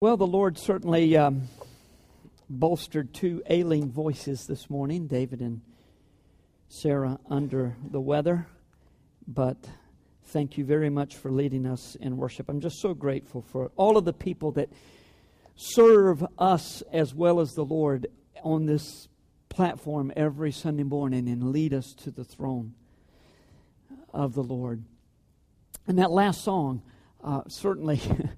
Well, the Lord certainly um, bolstered two ailing voices this morning, David and Sarah under the weather. But thank you very much for leading us in worship. I'm just so grateful for all of the people that serve us as well as the Lord on this platform every Sunday morning and lead us to the throne of the Lord. And that last song uh, certainly.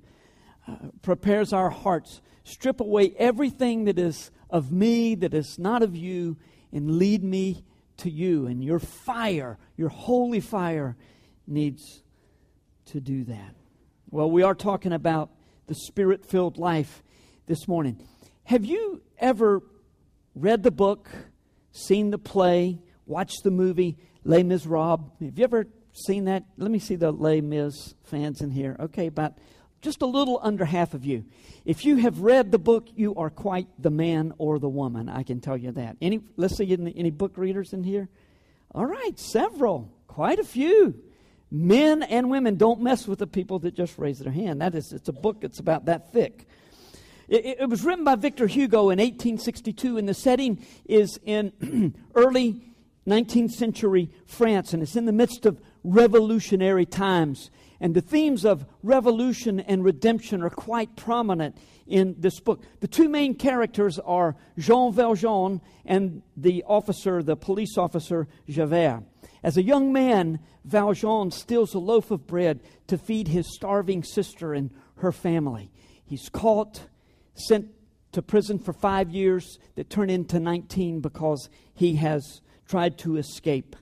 prepares our hearts. Strip away everything that is of me, that is not of you, and lead me to you. And your fire, your holy fire, needs to do that. Well, we are talking about the spirit filled life this morning. Have you ever read the book, seen the play, watched the movie Les Misérables? Have you ever seen that? Let me see the Les Mis fans in here. Okay, about just a little under half of you. If you have read the book, you are quite the man or the woman. I can tell you that. Any, let's see, any, any book readers in here? All right, several, quite a few. Men and women don't mess with the people that just raise their hand. That is, it's a book that's about that thick. It, it was written by Victor Hugo in 1862, and the setting is in early 19th century France, and it's in the midst of revolutionary times. And the themes of revolution and redemption are quite prominent in this book. The two main characters are Jean Valjean and the officer, the police officer, Javert. As a young man, Valjean steals a loaf of bread to feed his starving sister and her family. He's caught, sent to prison for five years that turn into 19 because he has tried to escape.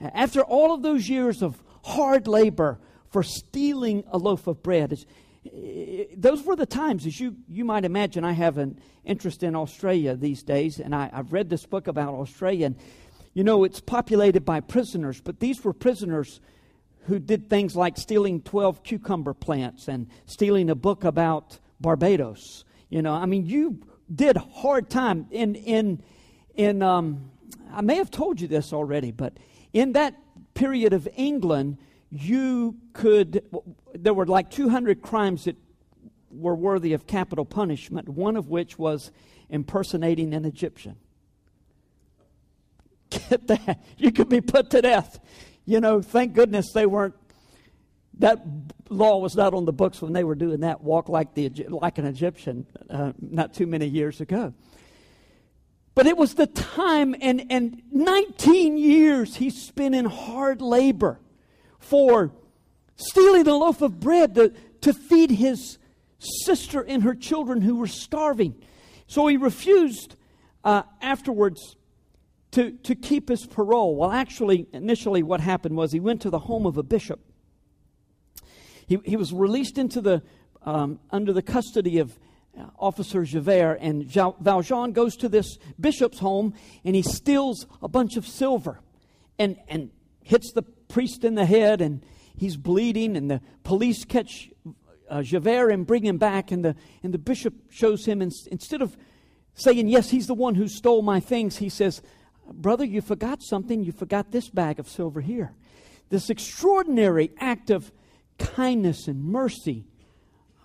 After all of those years of hard labor, for stealing a loaf of bread. It's, those were the times, as you, you might imagine, I have an interest in Australia these days, and I, I've read this book about Australia. And, you know, it's populated by prisoners, but these were prisoners who did things like stealing 12 cucumber plants and stealing a book about Barbados. You know, I mean, you did hard time in, in, in um, I may have told you this already, but in that period of England, you could, there were like 200 crimes that were worthy of capital punishment, one of which was impersonating an Egyptian. Get that? You could be put to death. You know, thank goodness they weren't, that law was not on the books when they were doing that walk like, the, like an Egyptian uh, not too many years ago. But it was the time, and, and 19 years he spent in hard labor for stealing a loaf of bread to, to feed his sister and her children who were starving. So he refused uh, afterwards to, to keep his parole. Well, actually, initially, what happened was he went to the home of a bishop. He, he was released into the, um, under the custody of uh, Officer Javert, and Valjean goes to this bishop's home and he steals a bunch of silver and, and hits the priest in the head and he's bleeding, and the police catch uh, Javert and bring him back, and the, and the bishop shows him, and instead of saying, Yes, he's the one who stole my things, he says, Brother, you forgot something. You forgot this bag of silver here. This extraordinary act of kindness and mercy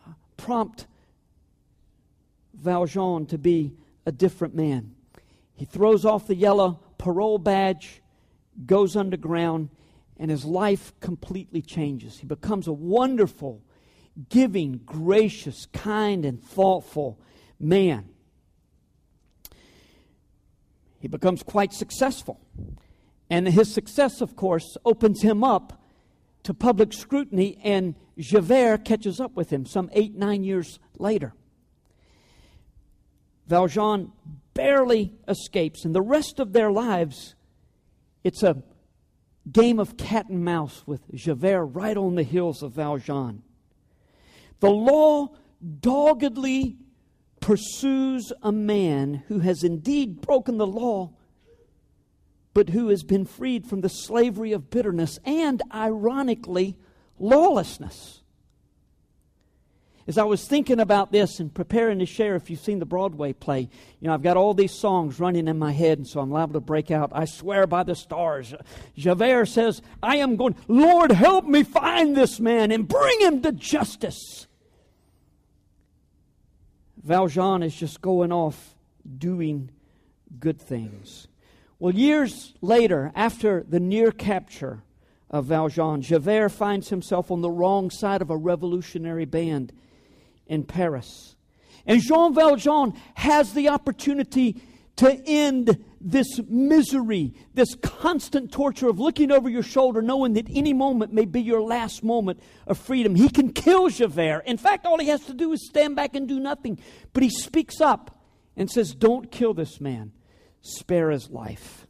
uh, prompt Valjean to be a different man. He throws off the yellow parole badge, goes underground, and his life completely changes. He becomes a wonderful, giving, gracious, kind, and thoughtful man. He becomes quite successful. And his success, of course, opens him up to public scrutiny, and Javert catches up with him some eight, nine years later. Valjean barely escapes, and the rest of their lives, it's a game of cat and mouse with Javert right on the heels of Valjean. The law doggedly pursues a man who has indeed broken the law, but who has been freed from the slavery of bitterness and, ironically, lawlessness. As I was thinking about this and preparing to share, if you've seen the Broadway play, you know, I've got all these songs running in my head, and so I'm liable to break out. I swear by the stars. Javert says, I am going, Lord, help me find this man and bring him to justice. Valjean is just going off doing good things. Well, years later, after the near capture of Valjean, Javert finds himself on the wrong side of a revolutionary band in Paris. And Jean Valjean has the opportunity to end this misery, this constant torture of looking over your shoulder, knowing that any moment may be your last moment of freedom. He can kill Javert. In fact, all he has to do is stand back and do nothing. But he speaks up and says, Don't kill this man, spare his life.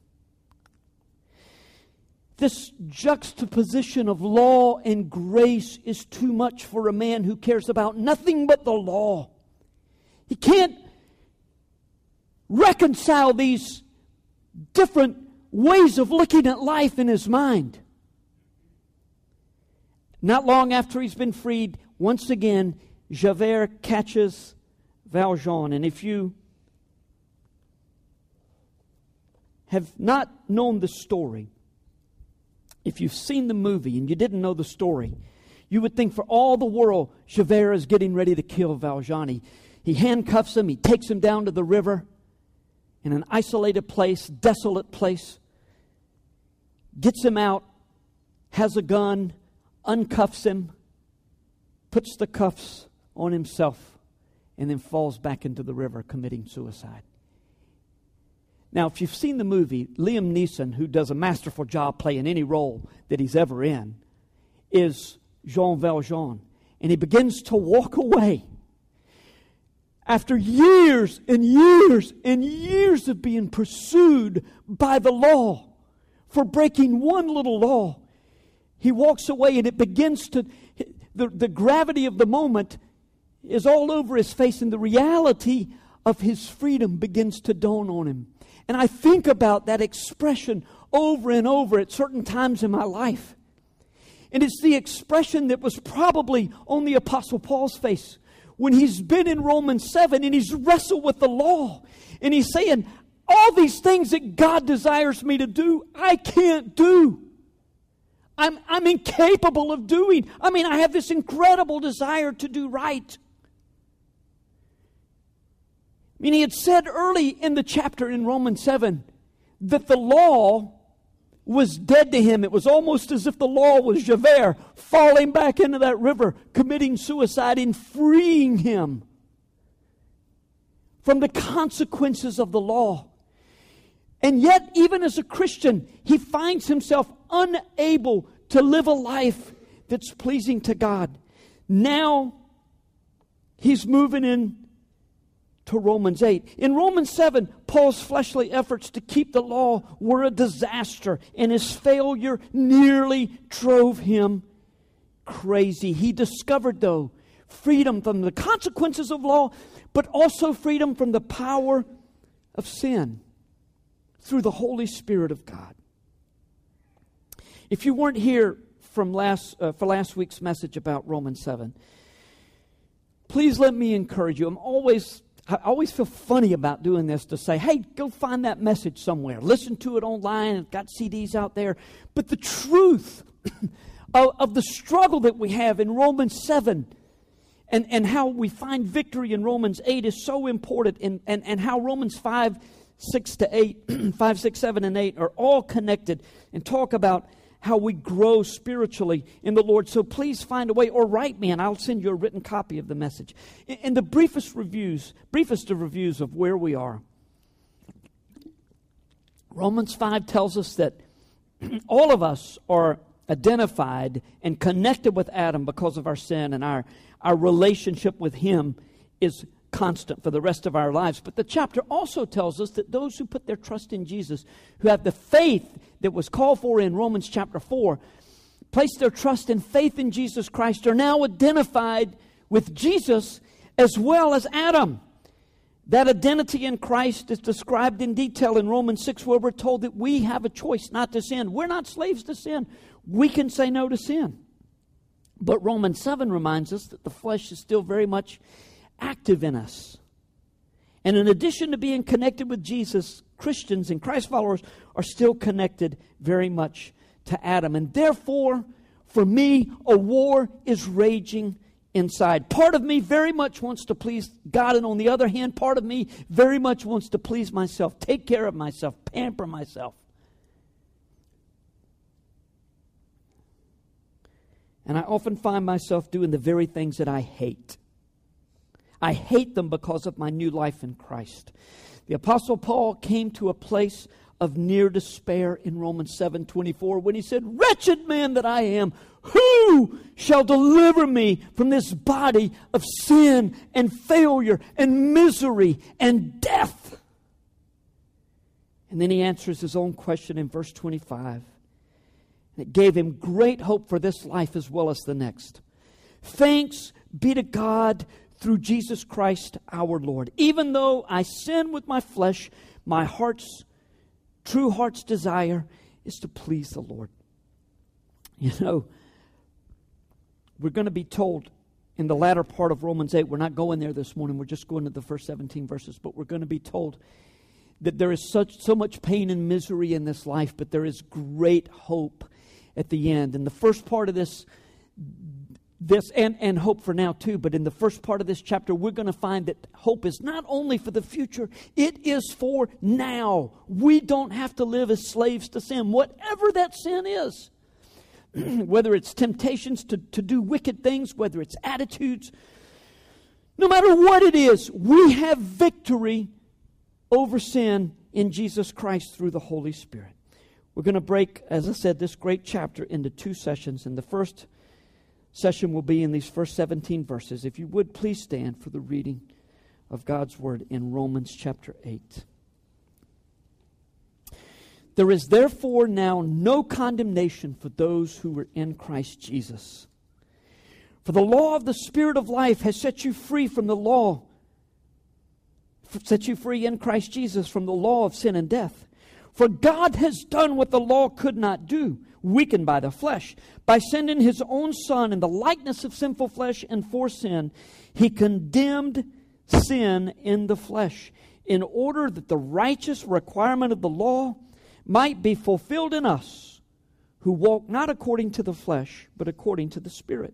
This juxtaposition of law and grace is too much for a man who cares about nothing but the law. He can't reconcile these different ways of looking at life in his mind. Not long after he's been freed, once again, Javert catches Valjean. And if you have not known the story, if you've seen the movie and you didn't know the story, you would think for all the world Javert is getting ready to kill Valjean. He, he handcuffs him, he takes him down to the river in an isolated place, desolate place, gets him out, has a gun, uncuffs him, puts the cuffs on himself, and then falls back into the river committing suicide. Now, if you've seen the movie, Liam Neeson, who does a masterful job playing any role that he's ever in, is Jean Valjean. And he begins to walk away after years and years and years of being pursued by the law for breaking one little law, he walks away and it begins to, the, the gravity of the moment is all over his face, and the reality of his freedom begins to dawn on him. And I think about that expression over and over at certain times in my life. And it's the expression that was probably on the Apostle Paul's face when he's been in Romans 7 and he's wrestled with the law and he's saying, All these things that God desires me to do, I can't do. I'm, I'm incapable of doing. I mean, I have this incredible desire to do right. Mean, he had said early in the chapter in Romans 7 that the law was dead to him. It was almost as if the law was Javert falling back into that river, committing suicide, and freeing him from the consequences of the law. And yet, even as a Christian, he finds himself unable to live a life that's pleasing to God. Now, he's moving in to Romans 8. In Romans 7, Paul's fleshly efforts to keep the law were a disaster, and his failure nearly drove him crazy. He discovered, though, freedom from the consequences of law, but also freedom from the power of sin through the Holy Spirit of God. If you weren't here from last, uh, for last week's message about Romans 7, please let me encourage you. I'm always I always feel funny about doing this to say, hey, go find that message somewhere. Listen to it online. It's got CDs out there. But the truth of, of, the struggle that we have in Romans 7 and, and how we find victory in Romans 8 is so important, and, and, and how Romans 5, 6 to 8, 5, 6, 7, and 8 are all connected and talk about how we grow spiritually in the Lord. So please find a way or write me and I'll send you a written copy of the message. In, in the briefest reviews, briefest of reviews of where we are, Romans 5 tells us that all of us are identified and connected with Adam because of our sin and our, our relationship with him is constant for the rest of our lives. But the chapter also tells us that those who put their trust in Jesus, who have the faith that was called for in Romans chapter 4, place their trust and faith in Jesus Christ, are now identified with Jesus as well as Adam. That identity in Christ is described in detail in Romans 6, where we're told that we have a choice not to sin. We're not slaves to sin. We can say no to sin. But Romans 7 reminds us that the flesh is still very much active in us. And in addition to being connected with Jesus, Christians and Christ followers are still connected very much to Adam. And therefore, for me, a war is raging inside. Part of me very much wants to please God, and on the other hand, part of me very much wants to please myself, take care of myself, pamper myself. And I often find myself doing the very things that I hate. I hate them because of my new life in Christ. The apostle Paul came to a place of near despair in Romans 7:24 when he said, "Wretched man that I am, who shall deliver me from this body of sin and failure and misery and death?" And then he answers his own question in verse 25. And it gave him great hope for this life as well as the next. Thanks be to God through Jesus Christ our Lord. Even though I sin with my flesh, my heart's true heart's desire is to please the Lord. You know, we're going to be told in the latter part of Romans 8, we're not going there this morning, we're just going to the first 17 verses, but we're going to be told that there is such so much pain and misery in this life, but there is great hope at the end. And the first part of this this and, and hope for now too but in the first part of this chapter we're going to find that hope is not only for the future it is for now. We don't have to live as slaves to sin. Whatever that sin is whether it's temptations to, to do wicked things whether it's attitudes no matter what it is we have victory over sin in jesus christ through the holy spirit. We're going to break as i said this great chapter into two sessions. In the first session will be in these first 17 verses. If you would, please stand for the reading of God's word in Romans chapter 8. There is therefore now no condemnation for those who are in Christ Jesus. For the law of the Spirit of life has set you free from the law, set you free in Christ Jesus from the law of sin and death. For God has done what the law could not do weakened by the flesh. By sending his own Son in the likeness of sinful flesh and for sin, he condemned sin in the flesh, in order that the righteous requirement of the law might be fulfilled in us, who walk not according to the flesh, but according to the Spirit.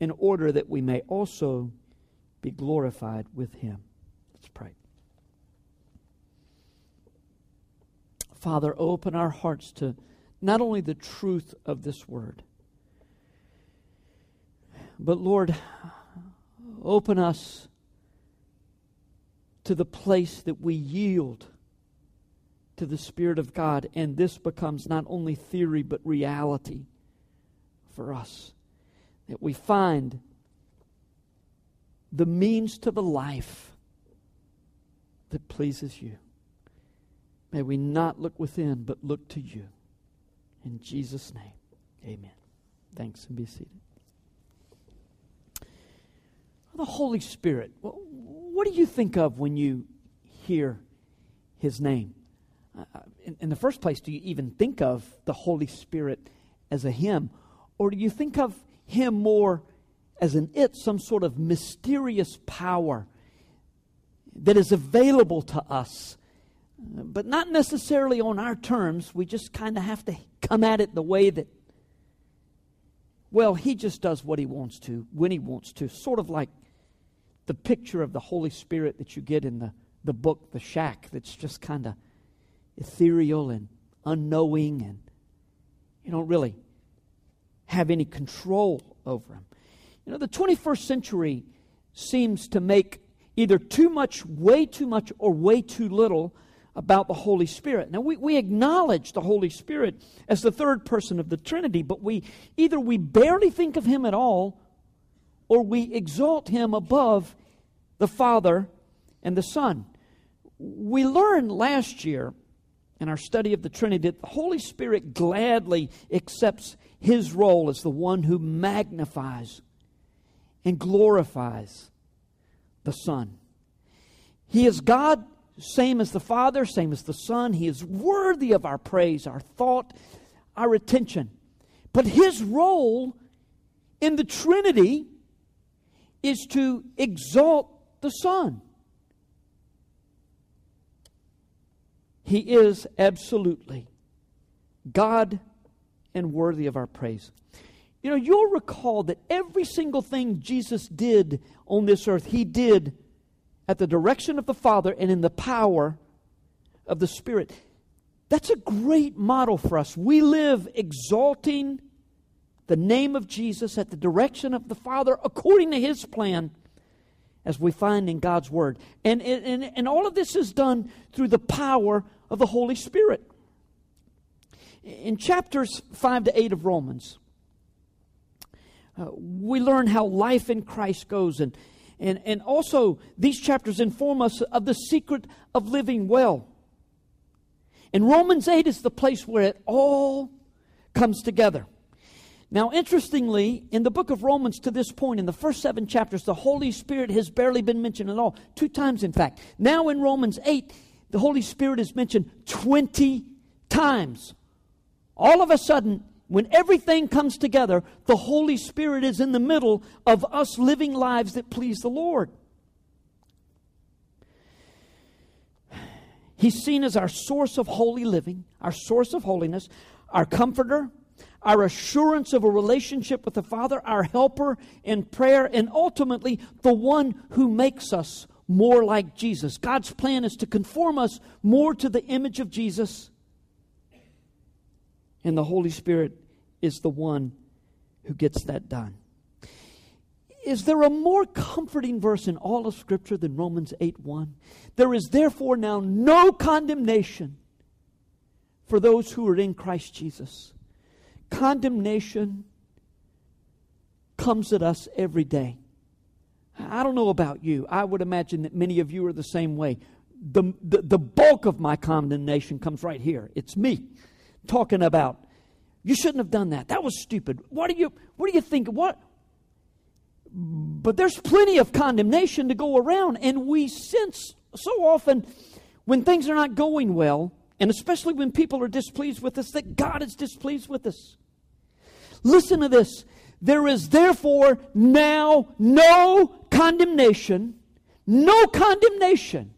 in order that we may also be glorified with Him. Let's pray. Father, open our hearts to not only the truth of this word, but Lord, open us to the place that we yield to the Spirit of God, and this becomes not only theory but reality for us. That we find the means to the life that pleases you. May we not look within, but look to you. In Jesus' name, amen. Thanks and be seated. The Holy Spirit, what do you think of when you hear his name? Uh, uh, in, in the first place, do you even think of the Holy Spirit as a hymn? Or do you think of him more as an it, some sort of mysterious power that is available to us, but not necessarily on our terms? We just kind of have to come at it the way that, well, he just does what he wants to, when he wants to, sort of like the picture of the Holy Spirit that you get in the, the book, The Shack, that's just kind of ethereal and unknowing, and you don't really have any control over him. You know, the 21st century seems to make either too much, way too much, or way too little about the Holy Spirit. Now, we, we acknowledge the Holy Spirit as the third person of the Trinity, but we either we barely think of him at all or we exalt him above the Father and the Son. We learned last year in our study of the Trinity that the Holy Spirit gladly accepts his role as the one who magnifies and glorifies the Son. He is God, same as the Father, same as the Son. He is worthy of our praise, our thought, our attention. But his role in the Trinity is to exalt the Son. He is absolutely God and worthy of our praise. You know, you'll recall that every single thing Jesus did on this earth, he did at the direction of the Father and in the power of the Spirit. That's a great model for us. We live exalting the name of Jesus at the direction of the Father according to his plan as we find in God's Word. And, and, and all of this is done through the power of the Holy Spirit. In chapters 5 to 8 of Romans, uh, we learn how life in Christ goes. And, and, and also, these chapters inform us of the secret of living well. And Romans 8 is the place where it all comes together. Now, interestingly, in the book of Romans to this point, in the first seven chapters, the Holy Spirit has barely been mentioned at all. Two times, in fact. Now, in Romans 8, the Holy Spirit is mentioned 20 times. All of a sudden, when everything comes together, the Holy Spirit is in the middle of us living lives that please the Lord. He's seen as our source of holy living, our source of holiness, our comforter, our assurance of a relationship with the Father, our helper in prayer, and ultimately the one who makes us more like Jesus. God's plan is to conform us more to the image of Jesus and the Holy Spirit is the one who gets that done. Is there a more comforting verse in all of Scripture than Romans 8 1? There is therefore now no condemnation for those who are in Christ Jesus. Condemnation comes at us every day. I don't know about you. I would imagine that many of you are the same way. The, the, the bulk of my condemnation comes right here. It's me talking about you shouldn't have done that. That was stupid. What do you what do you think? What but there's plenty of condemnation to go around, and we sense so often when things are not going well, and especially when people are displeased with us, that God is displeased with us. Listen to this. There is therefore now no condemnation, no condemnation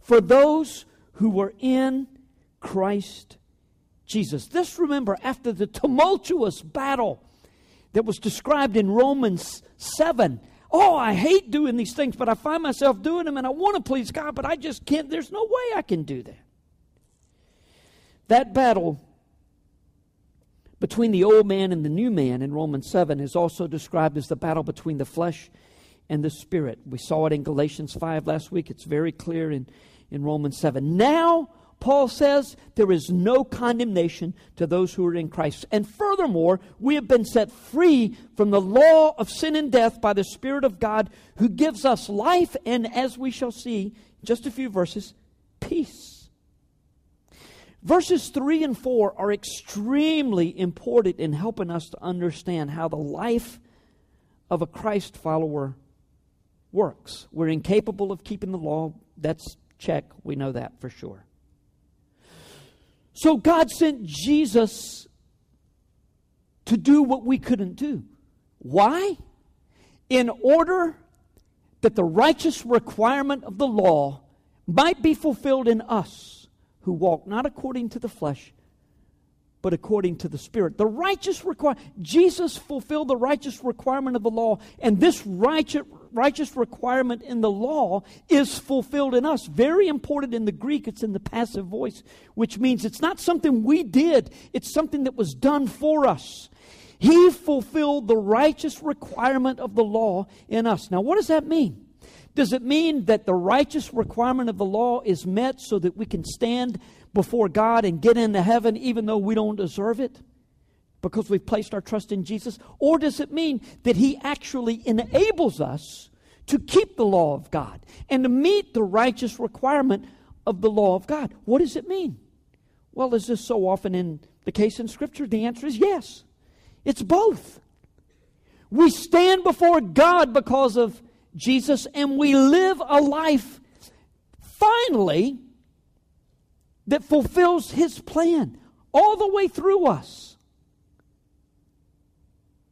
for those who were in Christ Jesus. This, remember, after the tumultuous battle that was described in Romans 7. Oh, I hate doing these things, but I find myself doing them and I want to please God, but I just can't. There's no way I can do that. That battle between the old man and the new man in Romans 7 is also described as the battle between the flesh and the spirit. We saw it in Galatians 5 last week. It's very clear in, in Romans 7. Now, Paul says there is no condemnation to those who are in Christ. And furthermore, we have been set free from the law of sin and death by the Spirit of God who gives us life and, as we shall see, just a few verses, peace. Verses 3 and 4 are extremely important in helping us to understand how the life of a Christ follower works. We're incapable of keeping the law. That's check. We know that for sure. So God sent Jesus to do what we couldn't do. Why? In order that the righteous requirement of the law might be fulfilled in us who walk not according to the flesh, but according to the Spirit. The righteous require Jesus fulfilled the righteous requirement of the law, and this righteous righteous requirement in the law is fulfilled in us. Very important in the Greek, it's in the passive voice, which means it's not something we did, it's something that was done for us. He fulfilled the righteous requirement of the law in us. Now, what does that mean? Does it mean that the righteous requirement of the law is met so that we can stand before God and get into heaven even though we don't deserve it? Because we've placed our trust in Jesus? Or does it mean that He actually enables us to keep the law of God and to meet the righteous requirement of the law of God? What does it mean? Well, is this so often in the case in Scripture? The answer is yes. It's both. We stand before God because of Jesus and we live a life finally that fulfills his plan all the way through us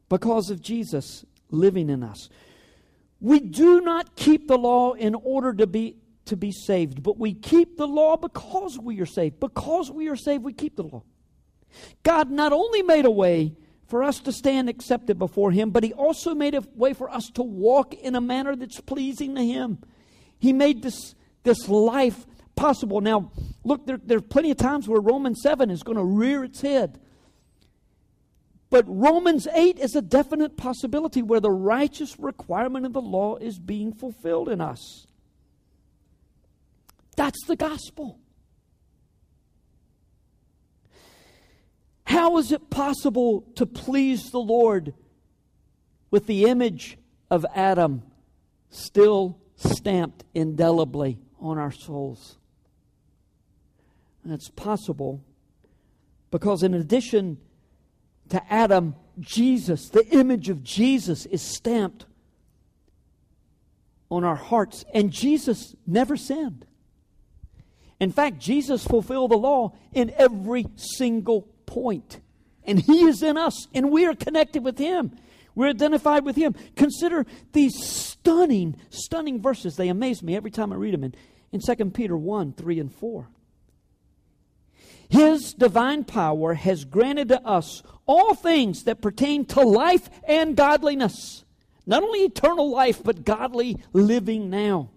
because of Jesus living in us. We do not keep the law in order to be to be saved, but we keep the law because we are saved. Because we are saved, we keep the law. God not only made a way for us to stand accepted before Him, but He also made a way for us to walk in a manner that's pleasing to Him. He made this, this life possible. Now, look, there, there are plenty of times where Romans 7 is going to rear its head. But Romans 8 is a definite possibility where the righteous requirement of the law is being fulfilled in us. That's the gospel. How is it possible to please the Lord with the image of Adam still stamped indelibly on our souls? And it's possible because, in addition to Adam, Jesus, the image of Jesus, is stamped on our hearts. And Jesus never sinned. In fact, Jesus fulfilled the law in every single point. And He is in us, and we are connected with Him. We're identified with Him. Consider these stunning, stunning verses. They amaze me every time I read them in, in 2 Peter 1 3 and 4. His divine power has granted to us all things that pertain to life and godliness. Not only eternal life, but godly living now.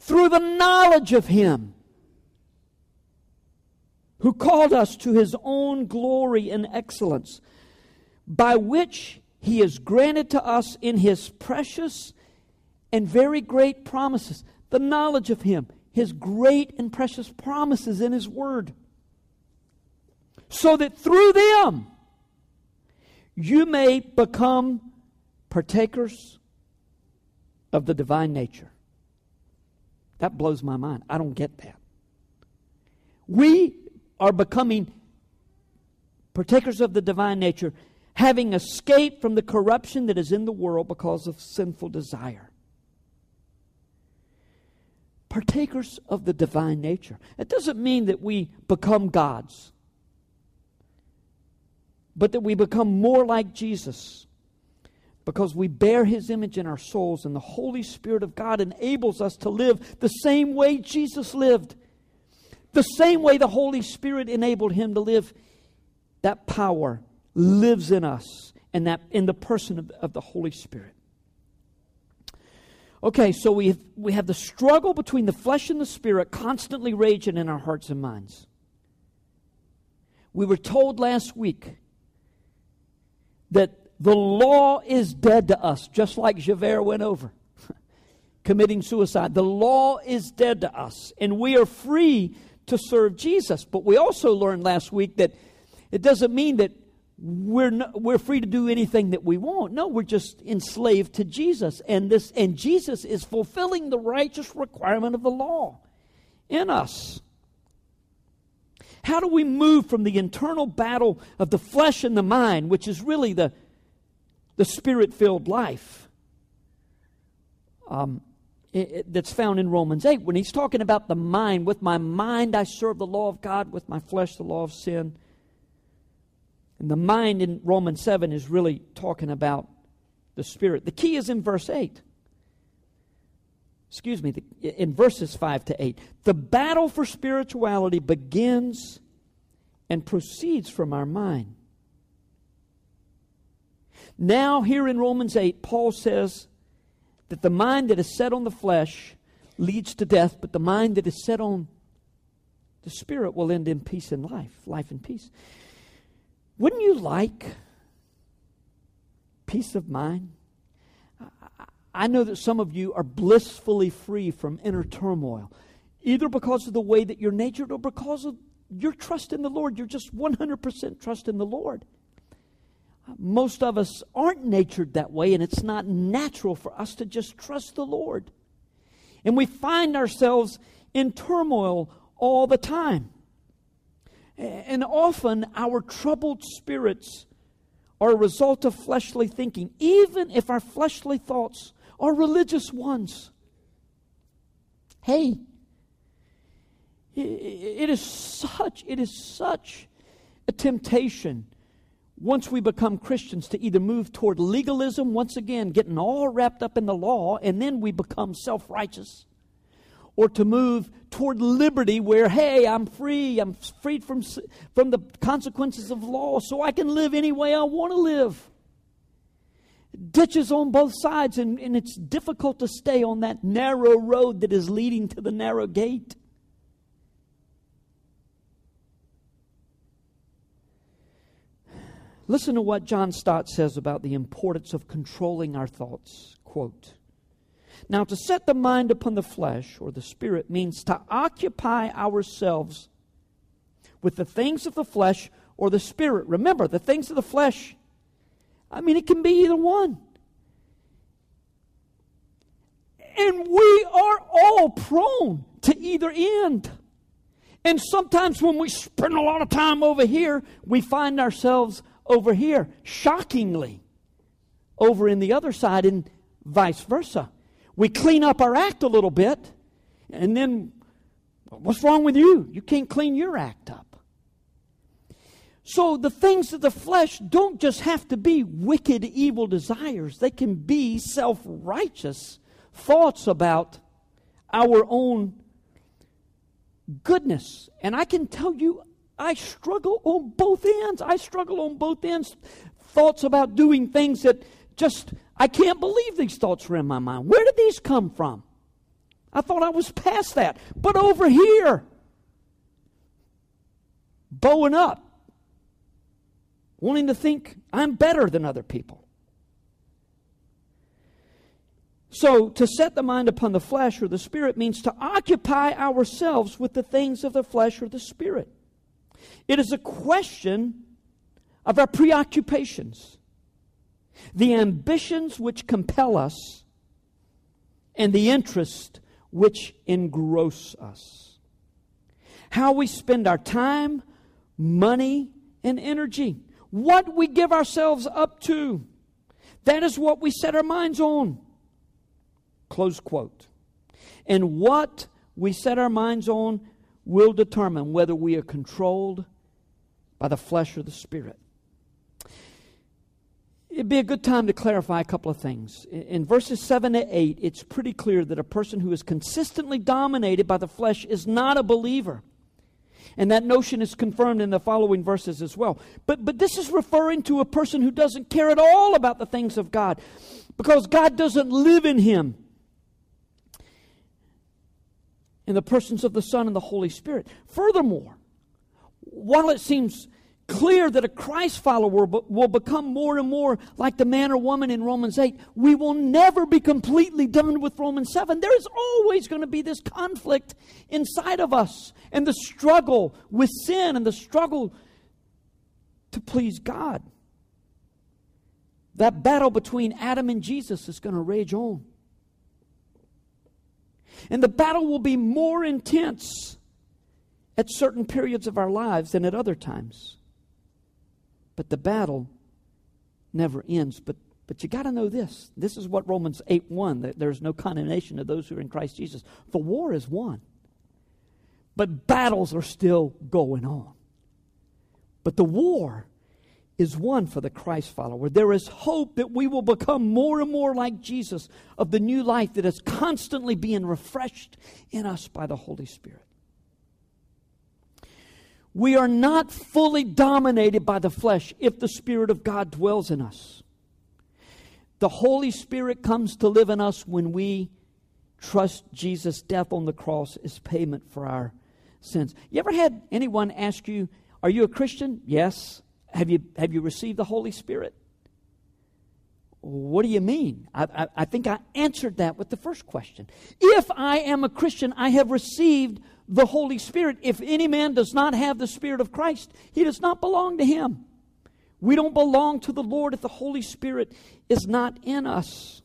Through the knowledge of Him who called us to his own glory and excellence, by which he has granted to us in his precious and very great promises the knowledge of him, his great and precious promises in his word, so that through them you may become partakers of the divine nature. That blows my mind. I don't get that. We are becoming partakers of the divine nature, having escaped from the corruption that is in the world because of sinful desire. Partakers of the divine nature. It doesn't mean that we become gods, but that we become more like Jesus because we bear his image in our souls, and the Holy Spirit of God enables us to live the same way Jesus lived. The same way the Holy Spirit enabled him to live, that power lives in us and that in the person of, of the Holy Spirit. Okay, so we have, we have the struggle between the flesh and the spirit constantly raging in our hearts and minds. We were told last week that the law is dead to us, just like Javert went over, committing suicide. The law is dead to us, and we are free to serve Jesus. But we also learned last week that it doesn't mean that we're we're free to do anything that we want. No, we're just enslaved to Jesus, and this and Jesus is fulfilling the righteous requirement of the law in us. How do we move from the internal battle of the flesh and the mind, which is really the, the spirit filled life um, it, it, that's found in Romans 8, when he's talking about the mind? With my mind I serve the law of God, with my flesh the law of sin. And the mind in Romans 7 is really talking about the spirit. The key is in verse 8 excuse me, in verses 5 to 8. The battle for spirituality begins and proceeds from our mind. Now, here in Romans 8, Paul says that the mind that is set on the flesh leads to death, but the mind that is set on the spirit will end in peace and life, life and peace. Wouldn't you like peace of mind? I know that some of you are blissfully free from inner turmoil, either because of the way that you're natured or because of your trust in the Lord. You're just 100% trust in the Lord. Most of us aren't natured that way, and it's not natural for us to just trust the Lord. And we find ourselves in turmoil all the time. And often our troubled spirits are a result of fleshly thinking, even if our fleshly thoughts are religious ones. Hey, it is such, it is such a temptation once we become Christians to either move toward legalism, once again, getting all wrapped up in the law, and then we become self righteous, or to move toward liberty where, hey, I'm free, I'm freed from, from the consequences of law, so I can live any way I want to live ditches on both sides, and, and it's difficult to stay on that narrow road that is leading to the narrow gate. Listen to what John Stott says about the importance of controlling our thoughts. Quote Now, to set the mind upon the flesh or the spirit means to occupy ourselves with the things of the flesh or the spirit. Remember, the things of the flesh I mean, it can be either one. And we are all prone to either end. And sometimes when we spend a lot of time over here, we find ourselves over here, shockingly, over in the other side, and vice versa. We clean up our act a little bit, and then what's wrong with you? You can't clean your act up. So the things of the flesh don't just have to be wicked, evil desires, they can be self righteous thoughts about our own goodness. And I can tell you, I struggle on both ends. I struggle on both ends. Thoughts about doing things that just, I can't believe these thoughts are in my mind. Where did these come from? I thought I was past that. But over here, bowing up, wanting to think I'm better than other people. So, to set the mind upon the flesh or the spirit means to occupy ourselves with the things of the flesh or the spirit. It is a question of our preoccupations, the ambitions which compel us, and the interest which engross us. How we spend our time, money, and energy what we give ourselves up to. That is what we set our minds on. Close quote. And what we set our minds on will determine whether we are controlled by the flesh or the spirit. It'd be a good time to clarify a couple of things. In verses 7 to 8, it's pretty clear that a person who is consistently dominated by the flesh is not a believer. And that notion is confirmed in the following verses as well. But, but this is referring to a person who doesn't care at all about the things of God because God doesn't live in him. In the persons of the Son and the Holy Spirit. Furthermore, while it seems clear that a Christ follower will become more and more like the man or woman in Romans 8, we will never be completely done with Romans 7. There is always going to be this conflict inside of us and the struggle with sin and the struggle to please God. That battle between Adam and Jesus is going to rage on. And the battle will be more intense at certain periods of our lives than at other times. But the battle never ends. But, but you got to know this. This is what Romans 8 1 that there's no condemnation of those who are in Christ Jesus. The war is won, but battles are still going on. But the war is won for the Christ follower. There is hope that we will become more and more like Jesus of the new life that is constantly being refreshed in us by the Holy Spirit. We are not fully dominated by the flesh if the Spirit of God dwells in us. The Holy Spirit comes to live in us when we trust Jesus' death on the cross as payment for our sins. You ever had anyone ask you, Are you a Christian? Yes. Have you, have you received the Holy Spirit? What do you mean? I, I, I, think I answered that with the first question. If I am a Christian, I have received the Holy Spirit. If any man does not have the Spirit of Christ, he does not belong to him. We don't belong to the Lord if the Holy Spirit is not in us.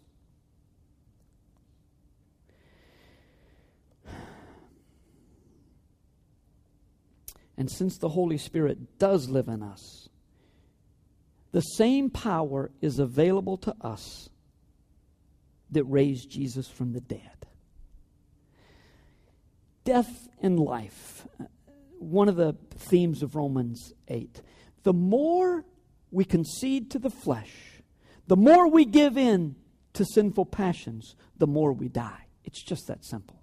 And since the Holy Spirit does live in us, the same power is available to us that raised Jesus from the dead. Death and life, uh, one of the themes of Romans 8. The more we concede to the flesh, the more we give in to sinful passions, the more we die. It's just that simple.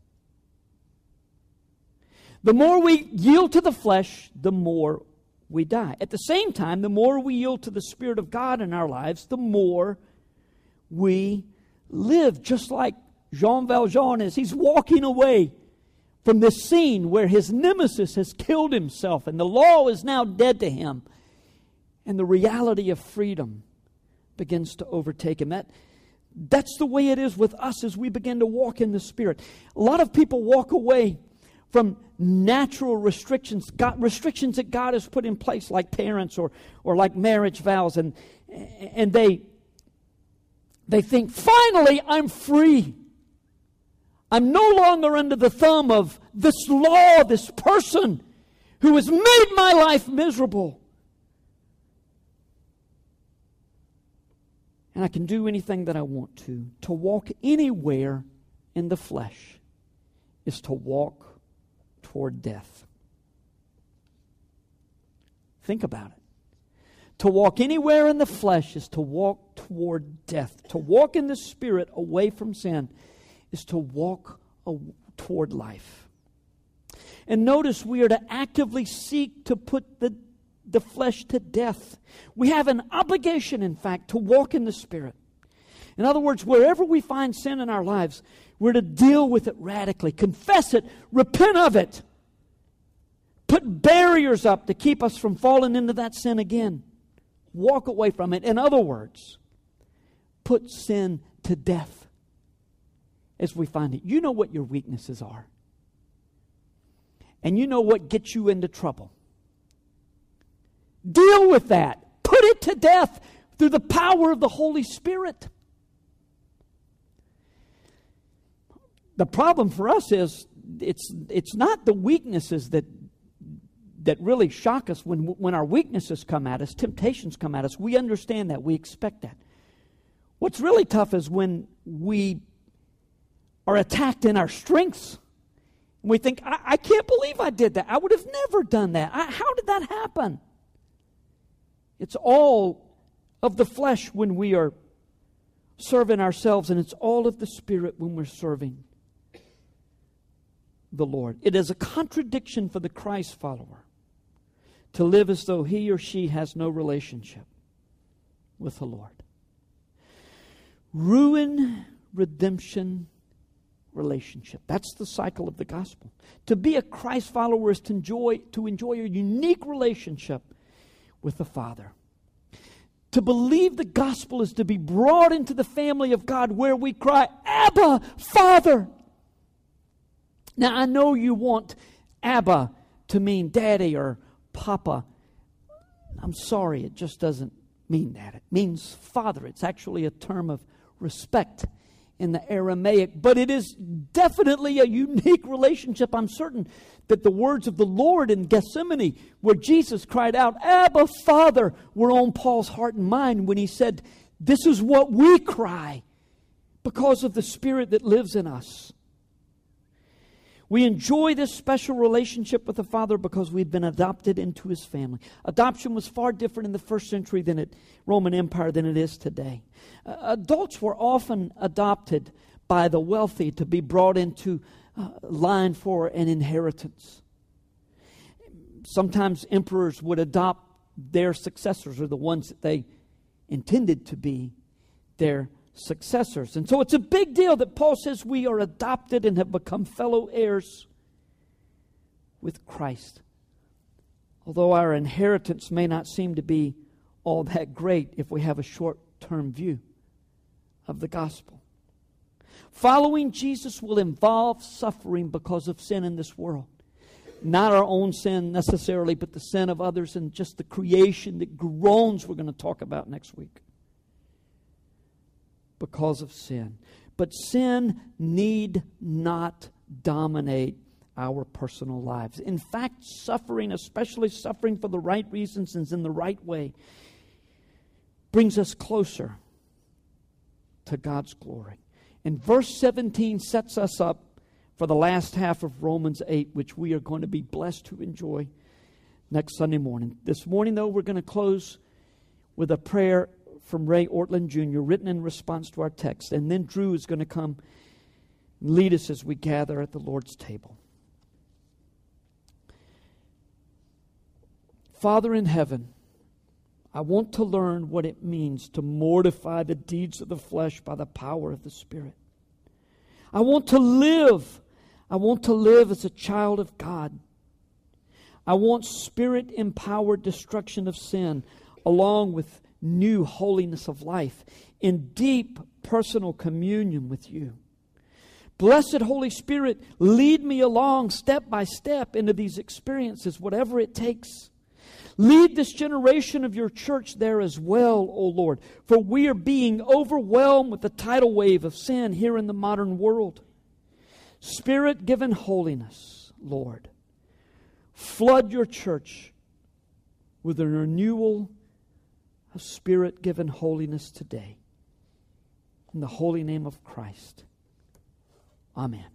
The more we yield to the flesh, the more we die. At the same time, the more we yield to the Spirit of God in our lives, the more we live. Just like Jean Valjean is, he's walking away from this scene where his nemesis has killed himself and the law is now dead to him. And the reality of freedom begins to overtake him. That, that's the way it is with us as we begin to walk in the Spirit. A lot of people walk away from natural restrictions, God, restrictions that God has put in place, like parents or, or like marriage vows, and, and they, they think, finally, I'm free. I'm no longer under the thumb of this law, this person who has made my life miserable. And I can do anything that I want to. To walk anywhere in the flesh is to walk toward death. Think about it. To walk anywhere in the flesh is to walk toward death. To walk in the spirit away from sin is to walk toward life. And notice we are to actively seek to put the, the flesh to death. We have an obligation, in fact, to walk in the spirit. In other words, wherever we find sin in our lives, we're to deal with it radically, confess it, repent of it, put barriers up to keep us from falling into that sin again, walk away from it. In other words, put sin to death as we find it. You know what your weaknesses are, and you know what gets you into trouble. Deal with that, put it to death through the power of the Holy Spirit. The problem for us is it's, it's not the weaknesses that, that really shock us when, when our weaknesses come at us, temptations come at us. We understand that, we expect that. What's really tough is when we are attacked in our strengths. And we think, I, I can't believe I did that. I would have never done that. I, how did that happen? It's all of the flesh when we are serving ourselves, and it's all of the spirit when we're serving the Lord. It is a contradiction for the Christ follower to live as though he or she has no relationship with the Lord. Ruin, redemption, relationship. That's the cycle of the gospel. To be a Christ follower is to enjoy, to enjoy a unique relationship with the Father. To believe the gospel is to be brought into the family of God where we cry, Abba, Father. Now, I know you want Abba to mean daddy or papa. I'm sorry, it just doesn't mean that. It means father. It's actually a term of respect in the Aramaic, but it is definitely a unique relationship. I'm certain that the words of the Lord in Gethsemane, where Jesus cried out, Abba, Father, were on Paul's heart and mind when he said, This is what we cry because of the Spirit that lives in us. We enjoy this special relationship with the Father because we've been adopted into His family. Adoption was far different in the first century than it Roman Empire than it is today. Uh, adults were often adopted by the wealthy to be brought into uh, line for an inheritance. Sometimes emperors would adopt their successors or the ones that they intended to be their successors. And so it's a big deal that Paul says we are adopted and have become fellow heirs with Christ. Although our inheritance may not seem to be all that great if we have a short term view of the gospel. Following Jesus will involve suffering because of sin in this world. Not our own sin necessarily, but the sin of others and just the creation that groans, we're going to talk about next week because of sin. But sin need not dominate our personal lives. In fact, suffering, especially suffering for the right reasons and in the right way, brings us closer to God's glory. And verse 17 sets us up for the last half of Romans 8, which we are going to be blessed to enjoy next Sunday morning. This morning, though, we're going to close with a prayer from Ray Ortlund Jr., written in response to our text. And then Drew is going to come and lead us as we gather at the Lord's table. Father in heaven, I want to learn what it means to mortify the deeds of the flesh by the power of the Spirit. I want to live. I want to live as a child of God. I want spirit empowered destruction of sin along with new holiness of life in deep personal communion with you. Blessed Holy Spirit, lead me along step by step into these experiences, whatever it takes. Lead this generation of your church there as well, O Lord, for we are being overwhelmed with the tidal wave of sin here in the modern world. Spirit given holiness, Lord, flood your church with a renewal of spirit given holiness today. In the holy name of Christ. Amen.